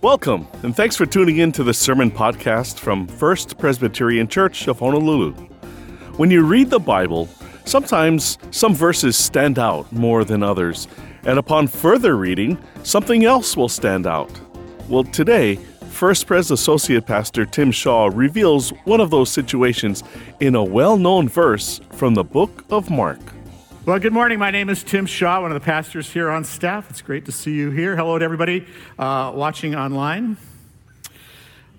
Welcome, and thanks for tuning in to the sermon podcast from First Presbyterian Church of Honolulu. When you read the Bible, sometimes some verses stand out more than others, and upon further reading, something else will stand out. Well, today, First Pres Associate Pastor Tim Shaw reveals one of those situations in a well known verse from the book of Mark. Well, good morning. My name is Tim Shaw, one of the pastors here on staff. It's great to see you here. Hello to everybody uh, watching online.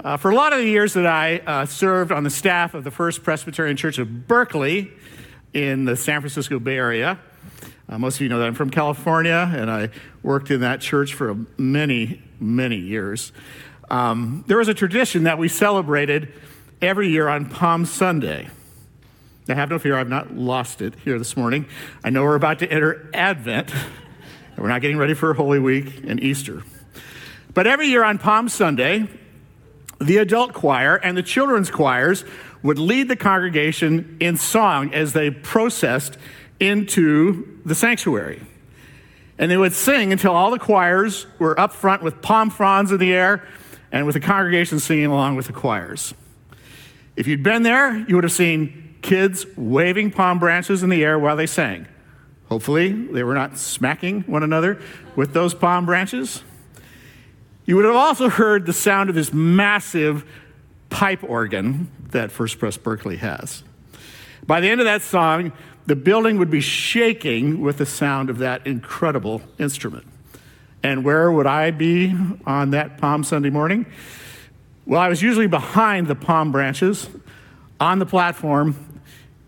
Uh, for a lot of the years that I uh, served on the staff of the First Presbyterian Church of Berkeley in the San Francisco Bay Area, uh, most of you know that I'm from California, and I worked in that church for many, many years. Um, there was a tradition that we celebrated every year on Palm Sunday. Now, have no fear, I've not lost it here this morning. I know we're about to enter Advent, and we're not getting ready for Holy Week and Easter. But every year on Palm Sunday, the adult choir and the children's choirs would lead the congregation in song as they processed into the sanctuary. And they would sing until all the choirs were up front with palm fronds in the air and with the congregation singing along with the choirs. If you'd been there, you would have seen kids waving palm branches in the air while they sang. Hopefully, they were not smacking one another with those palm branches. You would have also heard the sound of this massive pipe organ that First Pres Berkeley has. By the end of that song, the building would be shaking with the sound of that incredible instrument. And where would I be on that Palm Sunday morning? Well, I was usually behind the palm branches on the platform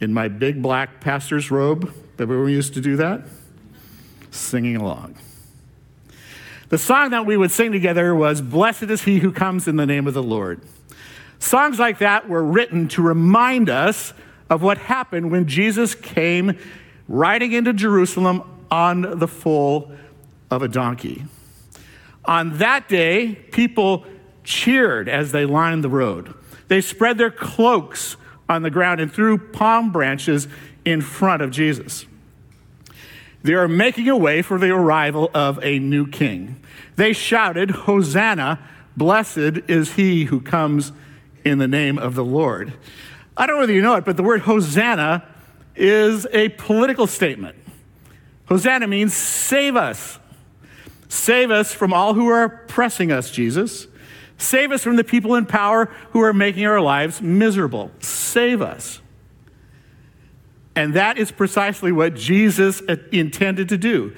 in my big black pastor's robe. that we used to do that? Singing along. The song that we would sing together was Blessed is He Who Comes in the Name of the Lord. Songs like that were written to remind us of what happened when Jesus came riding into Jerusalem on the foal of a donkey. On that day, people cheered as they lined the road. They spread their cloaks on the ground and threw palm branches in front of Jesus. They are making a way for the arrival of a new king. They shouted, Hosanna, blessed is he who comes in the name of the Lord. I don't know whether you know it, but the word Hosanna is a political statement. Hosanna means save us. Save us from all who are oppressing us, Jesus. Save us from the people in power who are making our lives miserable. Save us. And that is precisely what Jesus intended to do.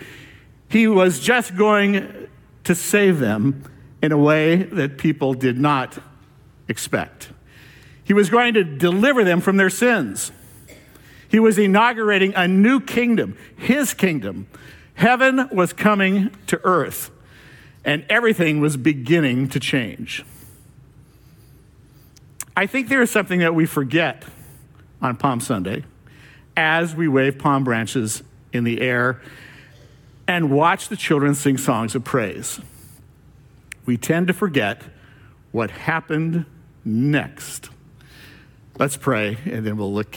He was just going to save them in a way that people did not expect. He was going to deliver them from their sins. He was inaugurating a new kingdom, his kingdom. Heaven was coming to earth and everything was beginning to change. I think there is something that we forget on Palm Sunday as we wave palm branches in the air and watch the children sing songs of praise. We tend to forget what happened next. Let's pray, and then we'll look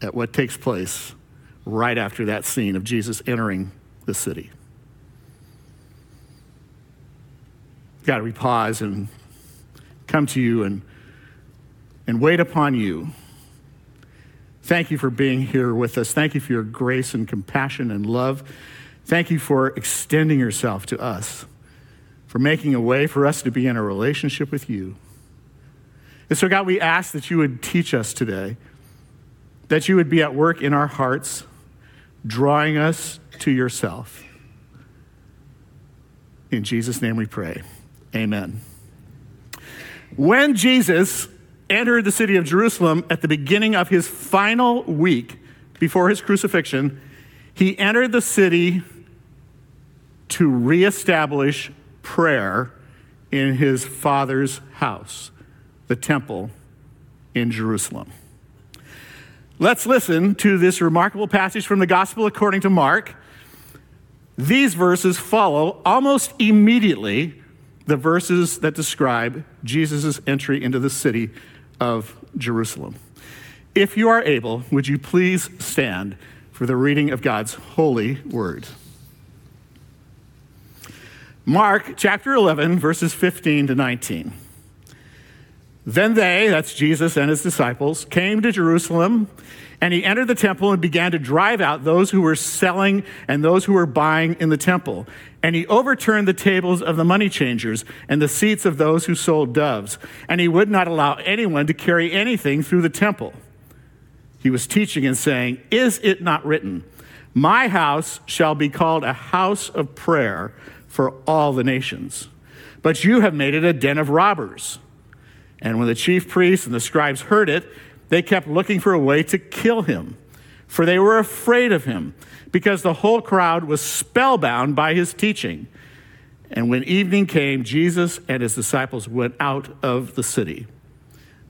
at what takes place right after that scene of Jesus entering the city. God, we pause and come to you and, and wait upon you. Thank you for being here with us. Thank you for your grace and compassion and love. Thank you for extending yourself to us, for making a way for us to be in a relationship with you. And so, God, we ask that you would teach us today, that you would be at work in our hearts, drawing us to yourself. In Jesus' name we pray. Amen. When Jesus entered the city of Jerusalem at the beginning of his final week before his crucifixion, he entered the city to reestablish prayer in his father's house, the temple in Jerusalem. Let's listen to this remarkable passage from the Gospel according to Mark. These verses follow almost immediately the verses that describe Jesus' entry into the city of Jerusalem. If you are able, would you please stand for the reading of God's holy word? Mark chapter 11, verses 15 to 19. Then they, that's Jesus and his disciples, came to Jerusalem, and he entered the temple and began to drive out those who were selling and those who were buying in the temple. And he overturned the tables of the money changers and the seats of those who sold doves. And he would not allow anyone to carry anything through the temple. He was teaching and saying, Is it not written, My house shall be called a house of prayer for all the nations? But you have made it a den of robbers. And when the chief priests and the scribes heard it, they kept looking for a way to kill him, for they were afraid of him, because the whole crowd was spellbound by his teaching. And when evening came, Jesus and his disciples went out of the city.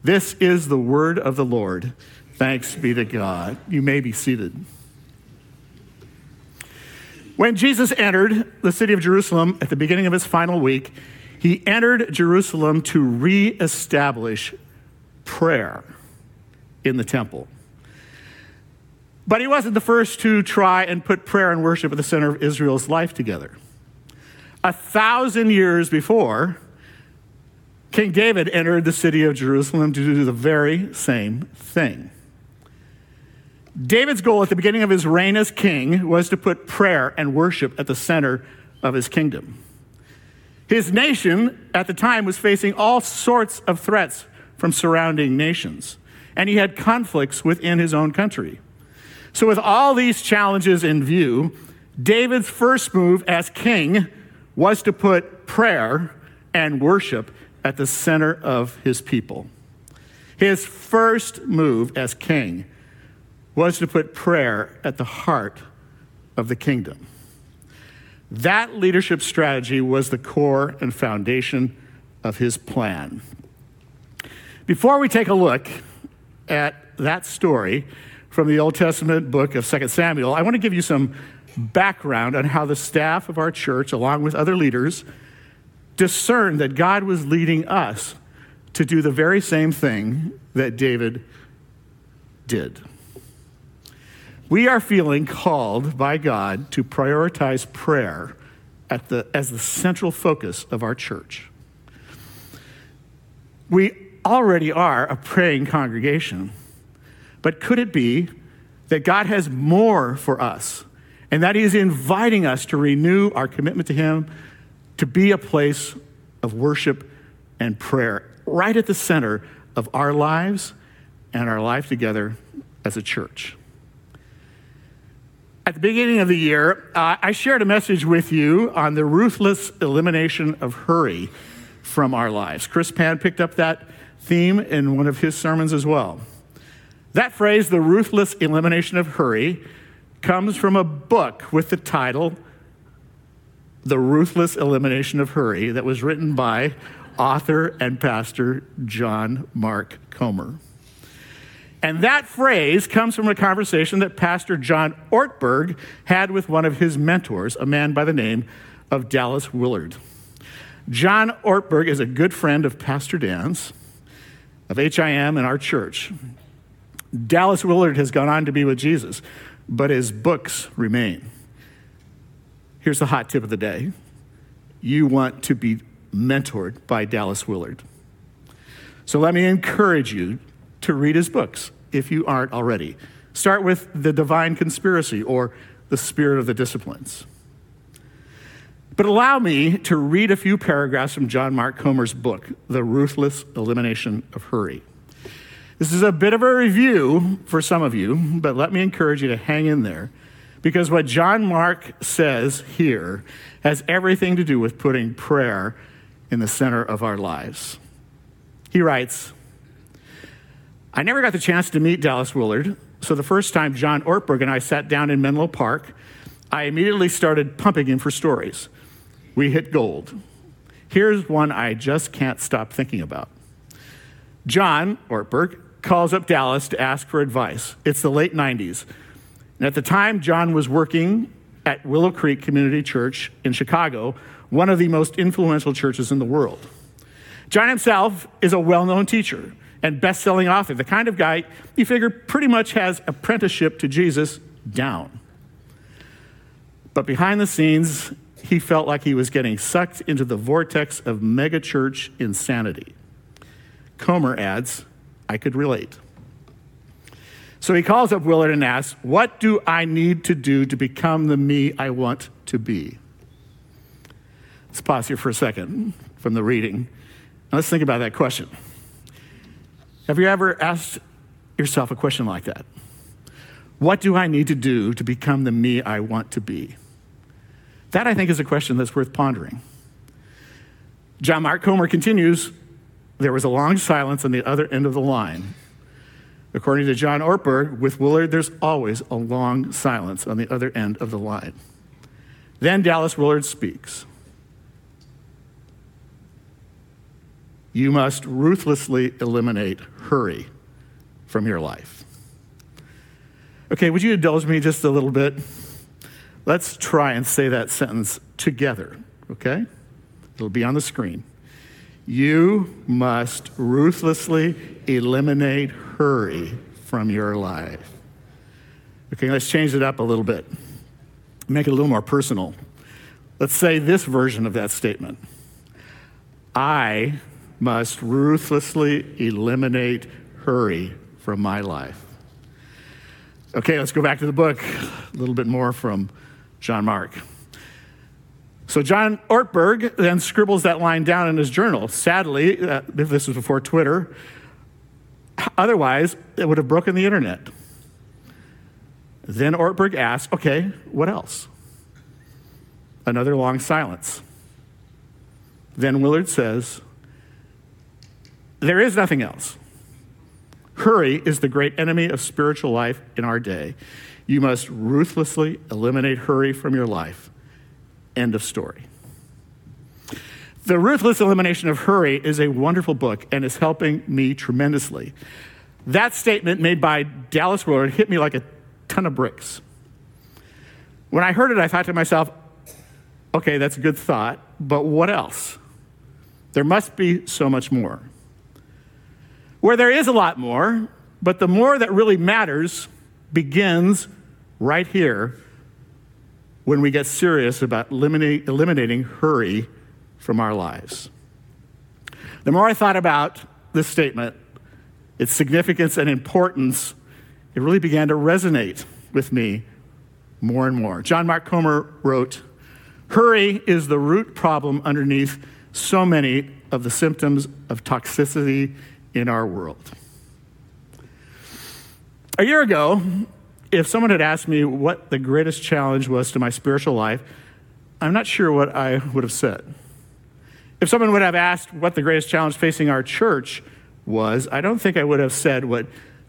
This is the word of the Lord. Thanks be to God. You may be seated. When Jesus entered the city of Jerusalem at the beginning of his final week, he entered Jerusalem to reestablish prayer in the temple. But he wasn't the first to try and put prayer and worship at the center of Israel's life together. A thousand years before, King David entered the city of Jerusalem to do the very same thing. David's goal at the beginning of his reign as king was to put prayer and worship at the center of his kingdom. His nation at the time was facing all sorts of threats from surrounding nations, and he had conflicts within his own country. So, with all these challenges in view, David's first move as king was to put prayer and worship at the center of his people. His first move as king was to put prayer at the heart of the kingdom. That leadership strategy was the core and foundation of his plan. Before we take a look at that story from the Old Testament book of 2 Samuel, I want to give you some background on how the staff of our church, along with other leaders, discerned that God was leading us to do the very same thing that David did. We are feeling called by God to prioritize prayer the, as the central focus of our church. We already are a praying congregation, but could it be that God has more for us and that He is inviting us to renew our commitment to Him to be a place of worship and prayer right at the center of our lives and our life together as a church? At the beginning of the year, uh, I shared a message with you on the ruthless elimination of hurry from our lives. Chris Pan picked up that theme in one of his sermons as well. That phrase, the ruthless elimination of hurry, comes from a book with the title, The Ruthless Elimination of Hurry, that was written by author and pastor John Mark Comer. And that phrase comes from a conversation that Pastor John Ortberg had with one of his mentors, a man by the name of Dallas Willard. John Ortberg is a good friend of Pastor Dan's, of HIM, and our church. Dallas Willard has gone on to be with Jesus, but his books remain. Here's the hot tip of the day you want to be mentored by Dallas Willard. So let me encourage you to read his books if you aren't already. Start with The Divine Conspiracy or The Spirit of the Disciplines. But allow me to read a few paragraphs from John Mark Comer's book, The Ruthless Elimination of Hurry. This is a bit of a review for some of you, but let me encourage you to hang in there because what John Mark says here has everything to do with putting prayer in the center of our lives. He writes, I never got the chance to meet Dallas Willard, so the first time John Ortberg and I sat down in Menlo Park, I immediately started pumping him for stories. We hit gold. Here's one I just can't stop thinking about. John Ortberg calls up Dallas to ask for advice. It's the late 90s. And at the time, John was working at Willow Creek Community Church in Chicago, one of the most influential churches in the world. John himself is a well known teacher and best selling author, the kind of guy you figure pretty much has apprenticeship to Jesus down. But behind the scenes, he felt like he was getting sucked into the vortex of megachurch insanity. Comer adds, I could relate. So he calls up Willard and asks, What do I need to do to become the me I want to be? Let's pause here for a second from the reading. Now let's think about that question. Have you ever asked yourself a question like that? What do I need to do to become the me I want to be? That, I think, is a question that's worth pondering. John Mark Comer continues There was a long silence on the other end of the line. According to John Ortberg, with Willard, there's always a long silence on the other end of the line. Then Dallas Willard speaks. You must ruthlessly eliminate hurry from your life. Okay, would you indulge me just a little bit? Let's try and say that sentence together, okay? It'll be on the screen. You must ruthlessly eliminate hurry from your life. Okay, let's change it up a little bit, make it a little more personal. Let's say this version of that statement I must ruthlessly eliminate hurry from my life. Okay, let's go back to the book, a little bit more from John Mark. So John Ortberg then scribbles that line down in his journal. Sadly, uh, this was before Twitter. Otherwise, it would have broken the internet. Then Ortberg asks, okay, what else? Another long silence. Then Willard says, there is nothing else. Hurry is the great enemy of spiritual life in our day. You must ruthlessly eliminate hurry from your life. End of story. The Ruthless Elimination of Hurry is a wonderful book and is helping me tremendously. That statement made by Dallas Willard hit me like a ton of bricks. When I heard it, I thought to myself, okay, that's a good thought, but what else? There must be so much more. Where there is a lot more, but the more that really matters begins right here when we get serious about eliminating, eliminating hurry from our lives. The more I thought about this statement, its significance and importance, it really began to resonate with me more and more. John Mark Comer wrote Hurry is the root problem underneath so many of the symptoms of toxicity in our world. A year ago, if someone had asked me what the greatest challenge was to my spiritual life, I'm not sure what I would have said. If someone would have asked what the greatest challenge facing our church was, I don't think I would have said what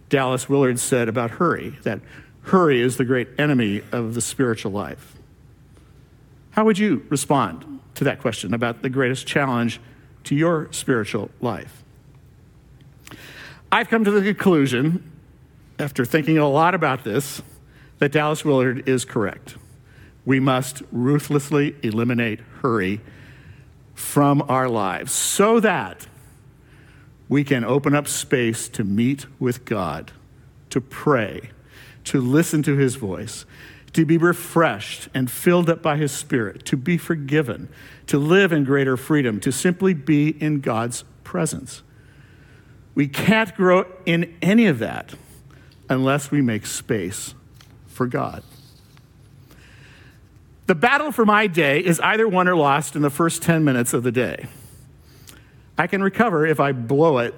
Dallas Willard said about hurry, that hurry is the great enemy of the spiritual life. How would you respond to that question about the greatest challenge to your spiritual life? I've come to the conclusion after thinking a lot about this, that Dallas Willard is correct. We must ruthlessly eliminate hurry from our lives so that we can open up space to meet with God, to pray, to listen to his voice, to be refreshed and filled up by his spirit, to be forgiven, to live in greater freedom, to simply be in God's presence. We can't grow in any of that unless we make space for God. The battle for my day is either won or lost in the first 10 minutes of the day. I can recover if I blow it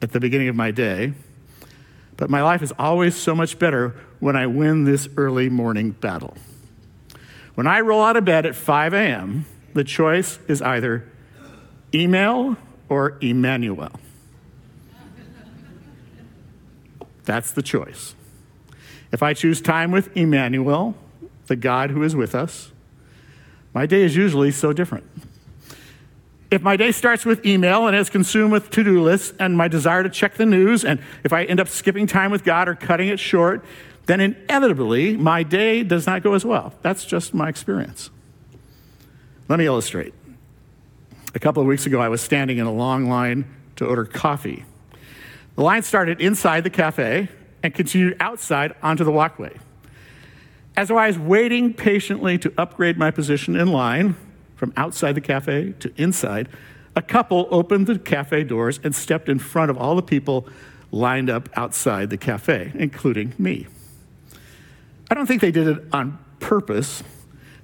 at the beginning of my day, but my life is always so much better when I win this early morning battle. When I roll out of bed at 5 a.m., the choice is either email or Emmanuel. That's the choice. If I choose time with Emmanuel, the God who is with us, my day is usually so different. If my day starts with email and is consumed with to do lists and my desire to check the news, and if I end up skipping time with God or cutting it short, then inevitably my day does not go as well. That's just my experience. Let me illustrate. A couple of weeks ago, I was standing in a long line to order coffee the line started inside the cafe and continued outside onto the walkway. As I was waiting patiently to upgrade my position in line from outside the cafe to inside, a couple opened the cafe doors and stepped in front of all the people lined up outside the cafe, including me. I don't think they did it on purpose.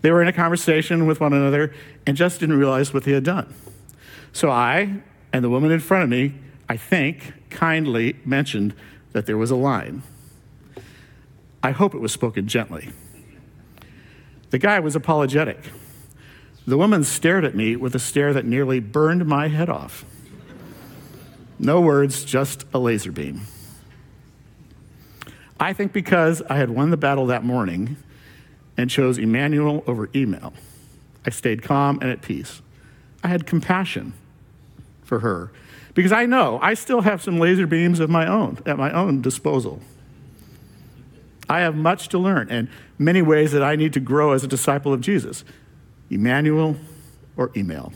They were in a conversation with one another and just didn't realize what they had done. So I and the woman in front of me, I think, kindly mentioned that there was a line. I hope it was spoken gently. The guy was apologetic. The woman stared at me with a stare that nearly burned my head off. No words, just a laser beam. I think because I had won the battle that morning and chose Emmanuel over email, I stayed calm and at peace. I had compassion for her because I know I still have some laser beams of my own at my own disposal. I have much to learn and many ways that I need to grow as a disciple of Jesus. Emmanuel or email.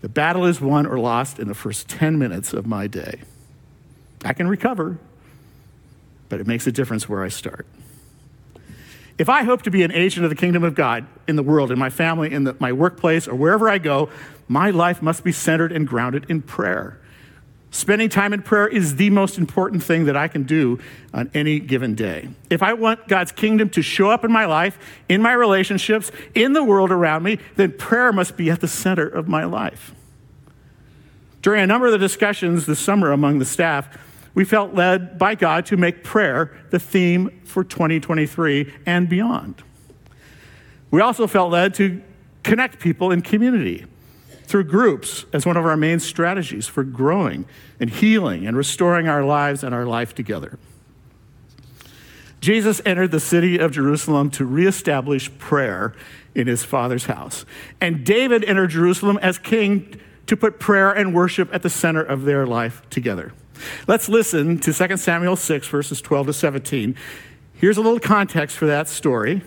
The battle is won or lost in the first 10 minutes of my day. I can recover, but it makes a difference where I start. If I hope to be an agent of the kingdom of God in the world, in my family, in the, my workplace, or wherever I go, my life must be centered and grounded in prayer. Spending time in prayer is the most important thing that I can do on any given day. If I want God's kingdom to show up in my life, in my relationships, in the world around me, then prayer must be at the center of my life. During a number of the discussions this summer among the staff, we felt led by God to make prayer the theme for 2023 and beyond. We also felt led to connect people in community through groups as one of our main strategies for growing and healing and restoring our lives and our life together. Jesus entered the city of Jerusalem to reestablish prayer in his father's house. And David entered Jerusalem as king to put prayer and worship at the center of their life together. Let's listen to 2 Samuel 6, verses 12 to 17. Here's a little context for that story.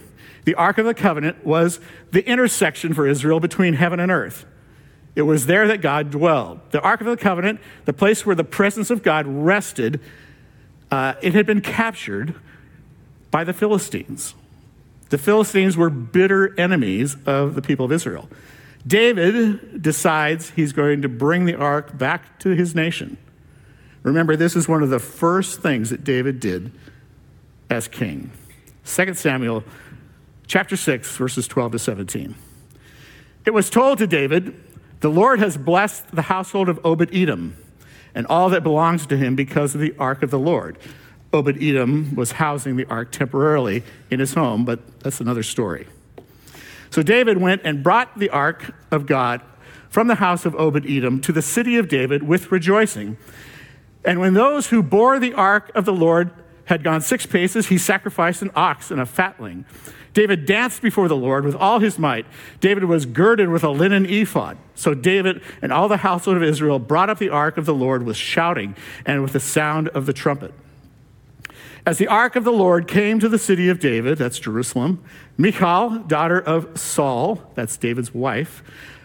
The Ark of the Covenant was the intersection for Israel between heaven and earth. It was there that God dwelled. The Ark of the Covenant, the place where the presence of God rested, uh, it had been captured by the Philistines. The Philistines were bitter enemies of the people of Israel. David decides he's going to bring the ark back to his nation. Remember, this is one of the first things that David did as king. 2 Samuel chapter 6, verses 12 to 17. It was told to David, the Lord has blessed the household of Obed Edom and all that belongs to him because of the ark of the Lord. Obed Edom was housing the ark temporarily in his home, but that's another story. So David went and brought the ark of God from the house of Obed Edom to the city of David with rejoicing. And when those who bore the ark of the Lord had gone six paces, he sacrificed an ox and a fatling. David danced before the Lord with all his might. David was girded with a linen ephod. So David and all the household of Israel brought up the ark of the Lord with shouting and with the sound of the trumpet. As the ark of the Lord came to the city of David, that's Jerusalem, Michal, daughter of Saul, that's David's wife,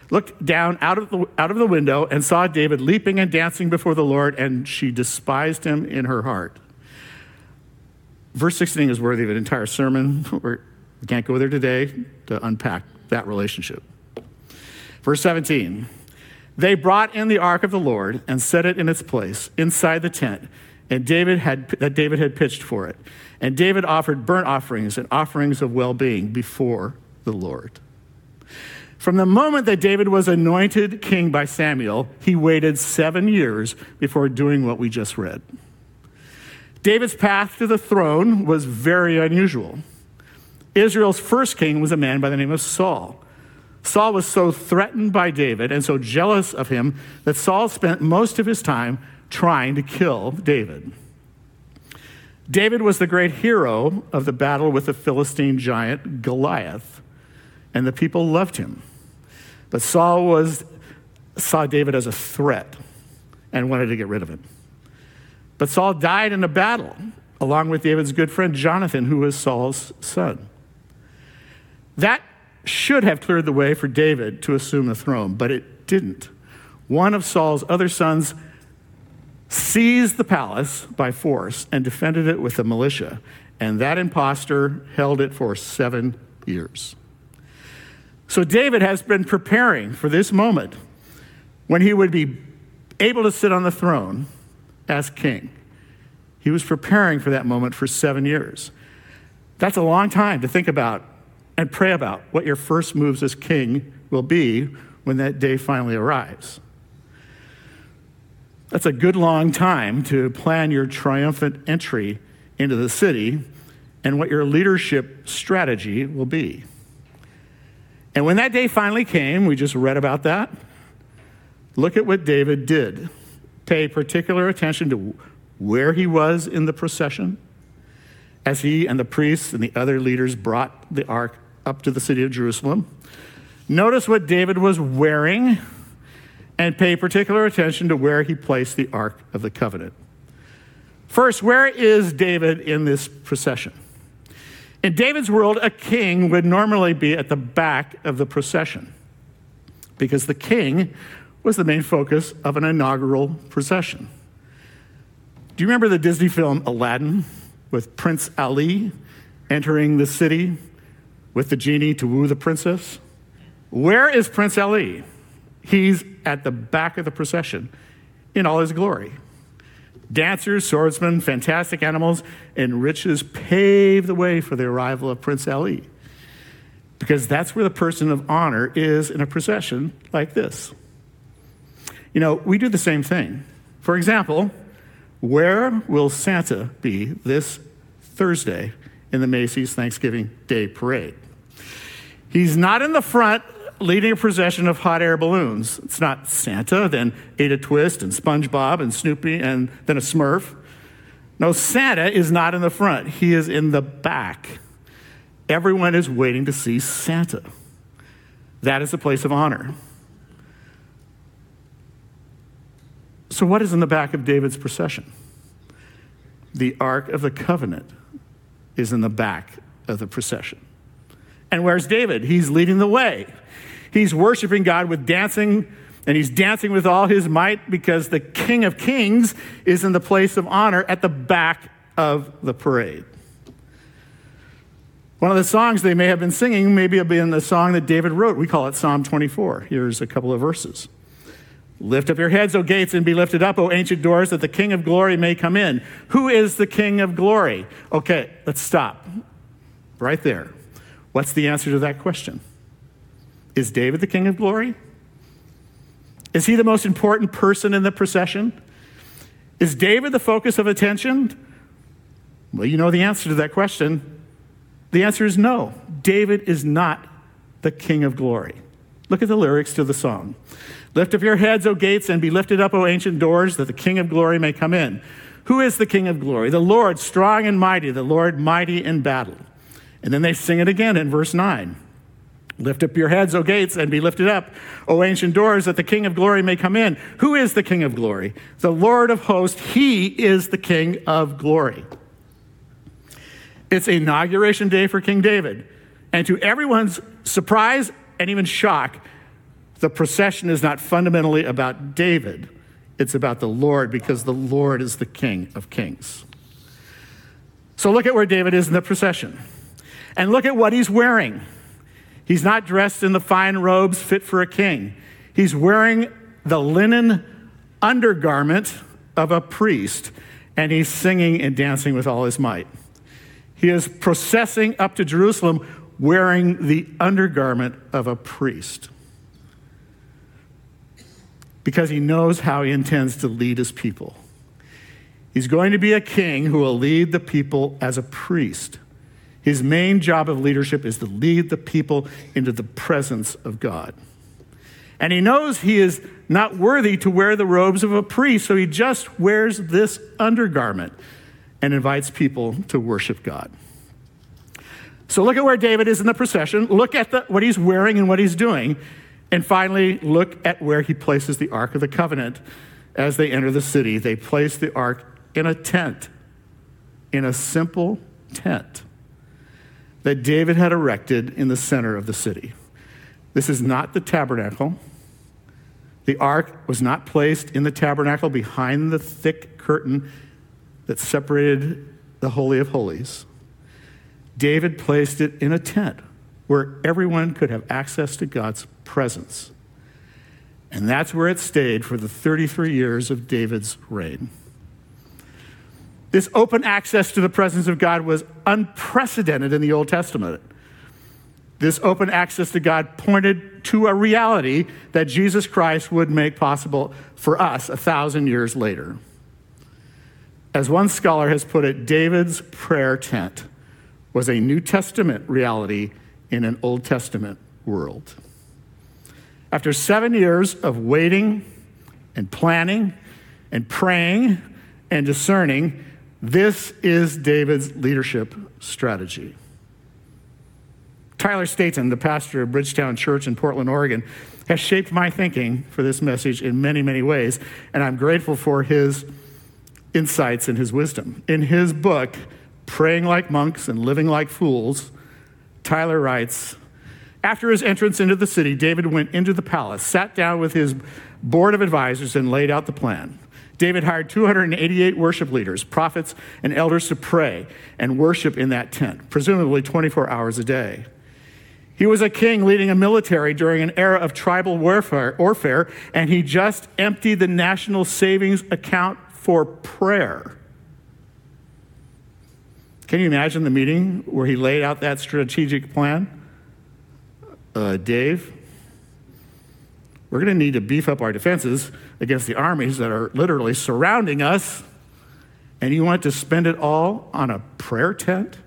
looked down out of, the, out of the window and saw David leaping and dancing before the Lord, and she despised him in her heart. Verse 16 is worthy of an entire sermon. We can't go there today to unpack that relationship. Verse 17 They brought in the ark of the Lord and set it in its place inside the tent, and David had, that David had pitched for it. And David offered burnt offerings and offerings of well being before the Lord. From the moment that David was anointed king by Samuel, he waited seven years before doing what we just read. David's path to the throne was very unusual. Israel's first king was a man by the name of Saul. Saul was so threatened by David and so jealous of him that Saul spent most of his time trying to kill David. David was the great hero of the battle with the Philistine giant Goliath, and the people loved him. But Saul was, saw David as a threat and wanted to get rid of him. But Saul died in a battle along with David's good friend Jonathan, who was Saul's son. That should have cleared the way for David to assume the throne, but it didn't. One of Saul's other sons seized the palace by force and defended it with a militia. and that impostor held it for seven years. So David has been preparing for this moment when he would be able to sit on the throne as king. He was preparing for that moment for seven years. That's a long time to think about and pray about what your first moves as king will be when that day finally arrives. That's a good long time to plan your triumphant entry into the city and what your leadership strategy will be. And when that day finally came, we just read about that. Look at what David did. Pay particular attention to where he was in the procession as he and the priests and the other leaders brought the ark up to the city of Jerusalem. Notice what David was wearing and pay particular attention to where he placed the Ark of the Covenant. First, where is David in this procession? In David's world, a king would normally be at the back of the procession because the king was the main focus of an inaugural procession. Do you remember the Disney film Aladdin with Prince Ali entering the city with the genie to woo the princess? Where is Prince Ali? He's at the back of the procession in all his glory. Dancers, swordsmen, fantastic animals, and riches pave the way for the arrival of Prince Ali. Because that's where the person of honor is in a procession like this. You know, we do the same thing. For example, where will Santa be this Thursday in the Macy's Thanksgiving Day Parade? He's not in the front leading a procession of hot air balloons. It's not Santa, then Ada Twist and SpongeBob and Snoopy and then a Smurf. No, Santa is not in the front, he is in the back. Everyone is waiting to see Santa. That is the place of honor. So, what is in the back of David's procession? The Ark of the Covenant is in the back of the procession. And where's David? He's leading the way. He's worshiping God with dancing, and he's dancing with all his might because the King of Kings is in the place of honor at the back of the parade. One of the songs they may have been singing maybe have been the song that David wrote. We call it Psalm 24. Here's a couple of verses. Lift up your heads, O gates, and be lifted up, O ancient doors, that the King of glory may come in. Who is the King of glory? Okay, let's stop right there. What's the answer to that question? Is David the king of glory? Is he the most important person in the procession? Is David the focus of attention? Well, you know the answer to that question. The answer is no. David is not the king of glory. Look at the lyrics to the song. Lift up your heads, O gates, and be lifted up, O ancient doors, that the king of glory may come in. Who is the king of glory? The Lord, strong and mighty, the Lord, mighty in battle. And then they sing it again in verse 9. Lift up your heads, O gates, and be lifted up, O ancient doors, that the King of glory may come in. Who is the King of glory? The Lord of hosts. He is the King of glory. It's inauguration day for King David. And to everyone's surprise and even shock, the procession is not fundamentally about David, it's about the Lord because the Lord is the King of kings. So look at where David is in the procession and look at what he's wearing. He's not dressed in the fine robes fit for a king. He's wearing the linen undergarment of a priest, and he's singing and dancing with all his might. He is processing up to Jerusalem wearing the undergarment of a priest because he knows how he intends to lead his people. He's going to be a king who will lead the people as a priest. His main job of leadership is to lead the people into the presence of God. And he knows he is not worthy to wear the robes of a priest, so he just wears this undergarment and invites people to worship God. So look at where David is in the procession, look at the, what he's wearing and what he's doing, and finally look at where he places the Ark of the Covenant as they enter the city. They place the Ark in a tent, in a simple tent that David had erected in the center of the city. This is not the tabernacle. The ark was not placed in the tabernacle behind the thick curtain that separated the Holy of Holies. David placed it in a tent where everyone could have access to God's presence. And that's where it stayed for the 33 years of David's reign. This open access to the presence of God was unprecedented in the Old Testament. This open access to God pointed to a reality that Jesus Christ would make possible for us a thousand years later. As one scholar has put it, David's prayer tent was a New Testament reality in an Old Testament world. After seven years of waiting and planning and praying and discerning, this is David's leadership strategy. Tyler Staton, the pastor of Bridgetown Church in Portland, Oregon, has shaped my thinking for this message in many, many ways, and I'm grateful for his insights and his wisdom. In his book, Praying Like Monks and Living Like Fools, Tyler writes After his entrance into the city, David went into the palace, sat down with his board of advisors, and laid out the plan. David hired 288 worship leaders, prophets, and elders to pray and worship in that tent, presumably 24 hours a day. He was a king leading a military during an era of tribal warfare, warfare, and he just emptied the national savings account for prayer. Can you imagine the meeting where he laid out that strategic plan? Uh, Dave, we're going to need to beef up our defenses against the armies that are literally surrounding us. And you want to spend it all on a prayer tent?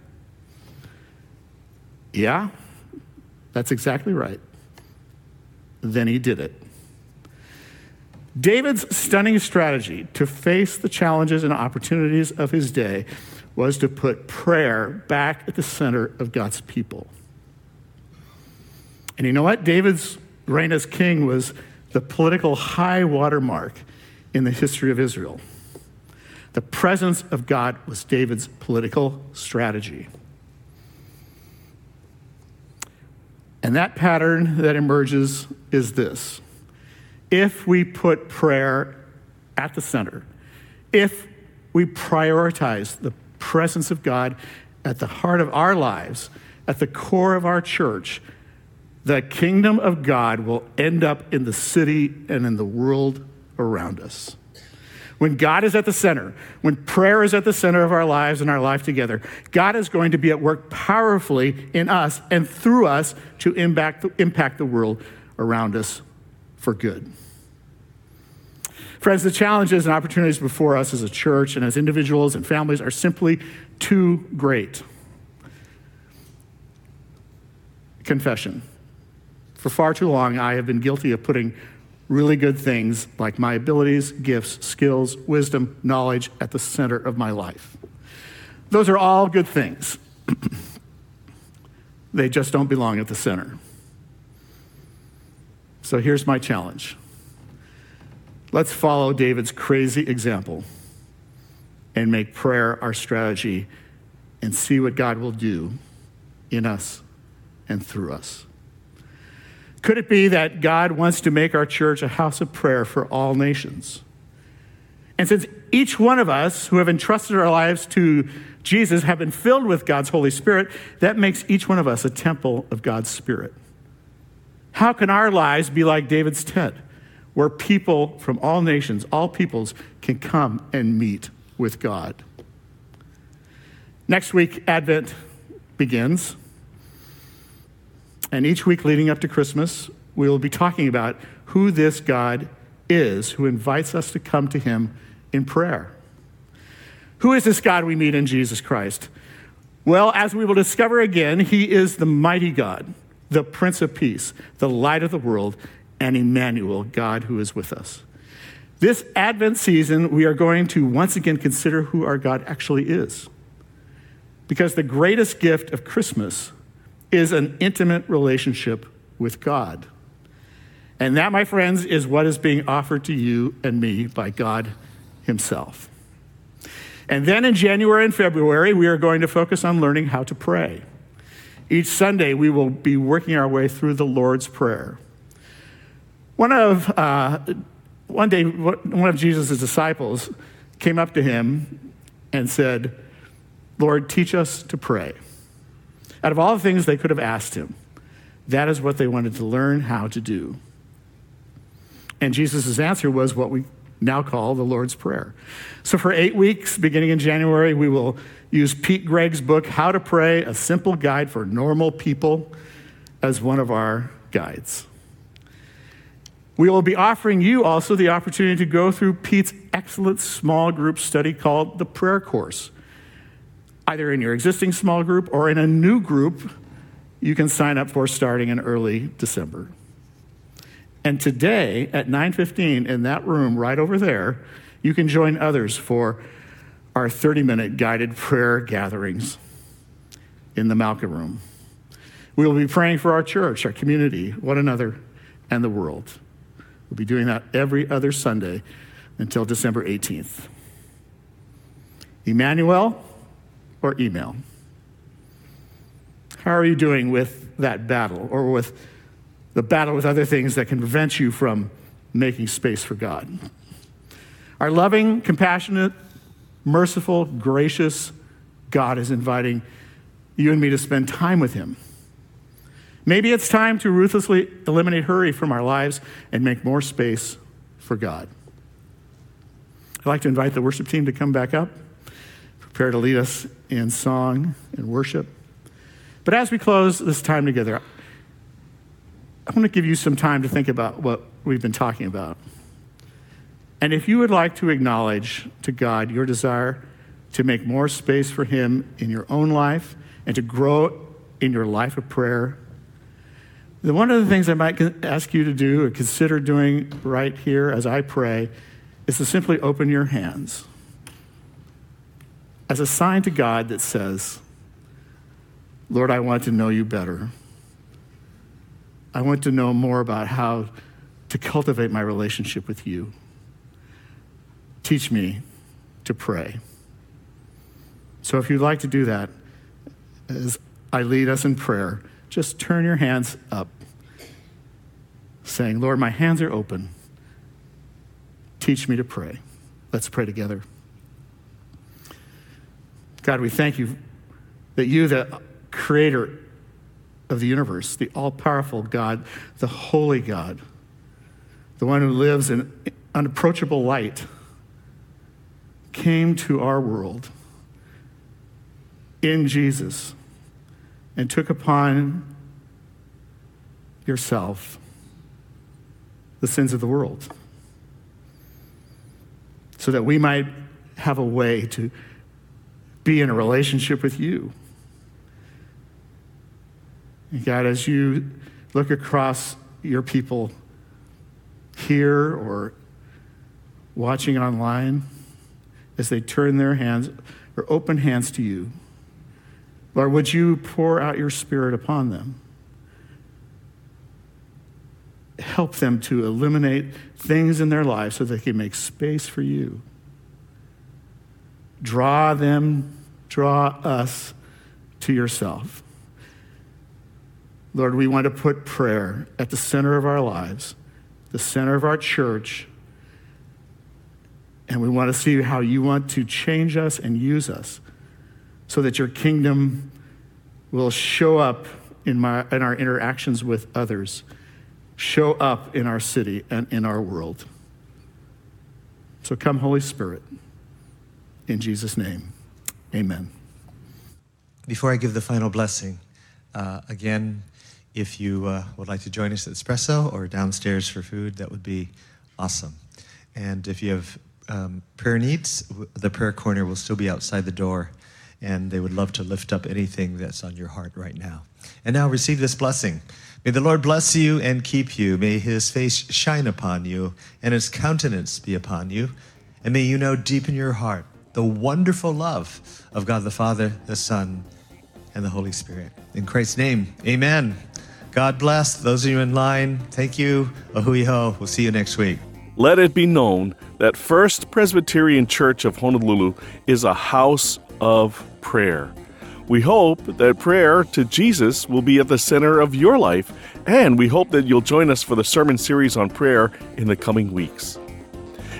Yeah, that's exactly right. Then he did it. David's stunning strategy to face the challenges and opportunities of his day was to put prayer back at the center of God's people. And you know what? David's reign as king was the political high water mark in the history of Israel. The presence of God was David's political strategy. And that pattern that emerges is this if we put prayer at the center, if we prioritize the presence of God at the heart of our lives, at the core of our church, the kingdom of God will end up in the city and in the world around us. When God is at the center, when prayer is at the center of our lives and our life together, God is going to be at work powerfully in us and through us to impact the, impact the world around us for good. Friends, the challenges and opportunities before us as a church and as individuals and families are simply too great. Confession. For far too long, I have been guilty of putting really good things like my abilities, gifts, skills, wisdom, knowledge at the center of my life. Those are all good things. they just don't belong at the center. So here's my challenge. Let's follow David's crazy example and make prayer our strategy and see what God will do in us and through us. Could it be that God wants to make our church a house of prayer for all nations? And since each one of us who have entrusted our lives to Jesus have been filled with God's Holy Spirit, that makes each one of us a temple of God's Spirit. How can our lives be like David's tent, where people from all nations, all peoples, can come and meet with God? Next week, Advent begins. And each week leading up to Christmas, we will be talking about who this God is who invites us to come to him in prayer. Who is this God we meet in Jesus Christ? Well, as we will discover again, he is the mighty God, the Prince of Peace, the light of the world, and Emmanuel, God who is with us. This Advent season, we are going to once again consider who our God actually is. Because the greatest gift of Christmas is an intimate relationship with God. And that, my friends, is what is being offered to you and me by God Himself. And then in January and February, we are going to focus on learning how to pray. Each Sunday, we will be working our way through the Lord's Prayer. One of, uh, one day, one of Jesus' disciples came up to him and said, Lord, teach us to pray. Out of all the things they could have asked him, that is what they wanted to learn how to do. And Jesus' answer was what we now call the Lord's Prayer. So, for eight weeks, beginning in January, we will use Pete Greig's book, How to Pray A Simple Guide for Normal People, as one of our guides. We will be offering you also the opportunity to go through Pete's excellent small group study called the Prayer Course. Either in your existing small group or in a new group you can sign up for starting in early December. And today at 9:15 in that room right over there, you can join others for our 30-minute guided prayer gatherings in the Malcolm room. We will be praying for our church, our community, one another, and the world. We'll be doing that every other Sunday until December 18th. Emmanuel or email? How are you doing with that battle or with the battle with other things that can prevent you from making space for God? Our loving, compassionate, merciful, gracious God is inviting you and me to spend time with Him. Maybe it's time to ruthlessly eliminate hurry from our lives and make more space for God. I'd like to invite the worship team to come back up, prepare to lead us in song and worship. But as we close this time together, I want to give you some time to think about what we've been talking about. And if you would like to acknowledge to God your desire to make more space for Him in your own life and to grow in your life of prayer, then one of the things I might ask you to do or consider doing right here as I pray is to simply open your hands as a sign to God that says, Lord, I want to know you better. I want to know more about how to cultivate my relationship with you. Teach me to pray. So if you'd like to do that, as I lead us in prayer, just turn your hands up, saying, Lord, my hands are open. Teach me to pray. Let's pray together. God, we thank you that you, the creator of the universe, the all powerful God, the holy God, the one who lives in unapproachable light, came to our world in Jesus and took upon yourself the sins of the world so that we might have a way to be in a relationship with you. And God, as you look across your people here or watching online, as they turn their hands or open hands to you, Lord, would you pour out your spirit upon them? Help them to eliminate things in their lives so they can make space for you. Draw them, draw us to yourself. Lord, we want to put prayer at the center of our lives, the center of our church, and we want to see how you want to change us and use us so that your kingdom will show up in, my, in our interactions with others, show up in our city and in our world. So come, Holy Spirit, in Jesus' name, amen. Before I give the final blessing, uh, again, if you uh, would like to join us at Espresso or downstairs for food, that would be awesome. And if you have um, prayer needs, the prayer corner will still be outside the door and they would love to lift up anything that's on your heart right now. And now receive this blessing. May the Lord bless you and keep you. May his face shine upon you and his countenance be upon you. And may you know deep in your heart the wonderful love of God the Father, the Son, and the Holy Spirit. In Christ's name, amen. God bless those of you in line. Thank you. Ahui ho. We'll see you next week. Let it be known that First Presbyterian Church of Honolulu is a house of prayer. We hope that prayer to Jesus will be at the center of your life, and we hope that you'll join us for the sermon series on prayer in the coming weeks.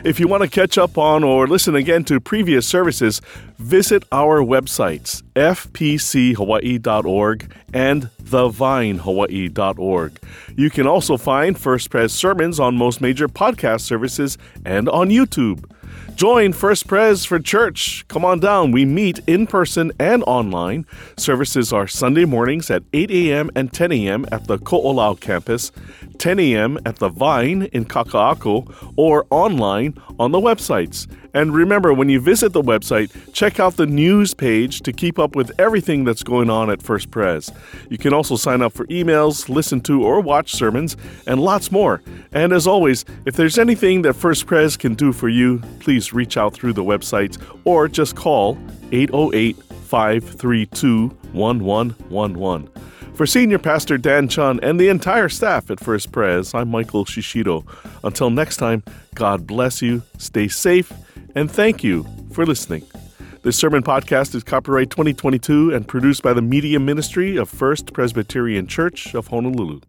If you want to catch up on or listen again to previous services, visit our websites, fpchawaii.org and thevinehawaii.org. You can also find First Pres sermons on most major podcast services and on YouTube. Join First Pres for church. Come on down. We meet in person and online. Services are Sunday mornings at 8 a.m. and 10 a.m. at the Ko'olau campus, 10 a.m. at the Vine in Kaka'ako, or online on the websites. And remember, when you visit the website, check out the news page to keep up with everything that's going on at First Pres. You can also sign up for emails, listen to or watch sermons, and lots more. And as always, if there's anything that First Pres can do for you, please reach out through the website or just call 808 532 1111. For Senior Pastor Dan Chun and the entire staff at First Pres, I'm Michael Shishido. Until next time, God bless you, stay safe, and thank you for listening. This sermon podcast is copyright 2022 and produced by the Media Ministry of First Presbyterian Church of Honolulu.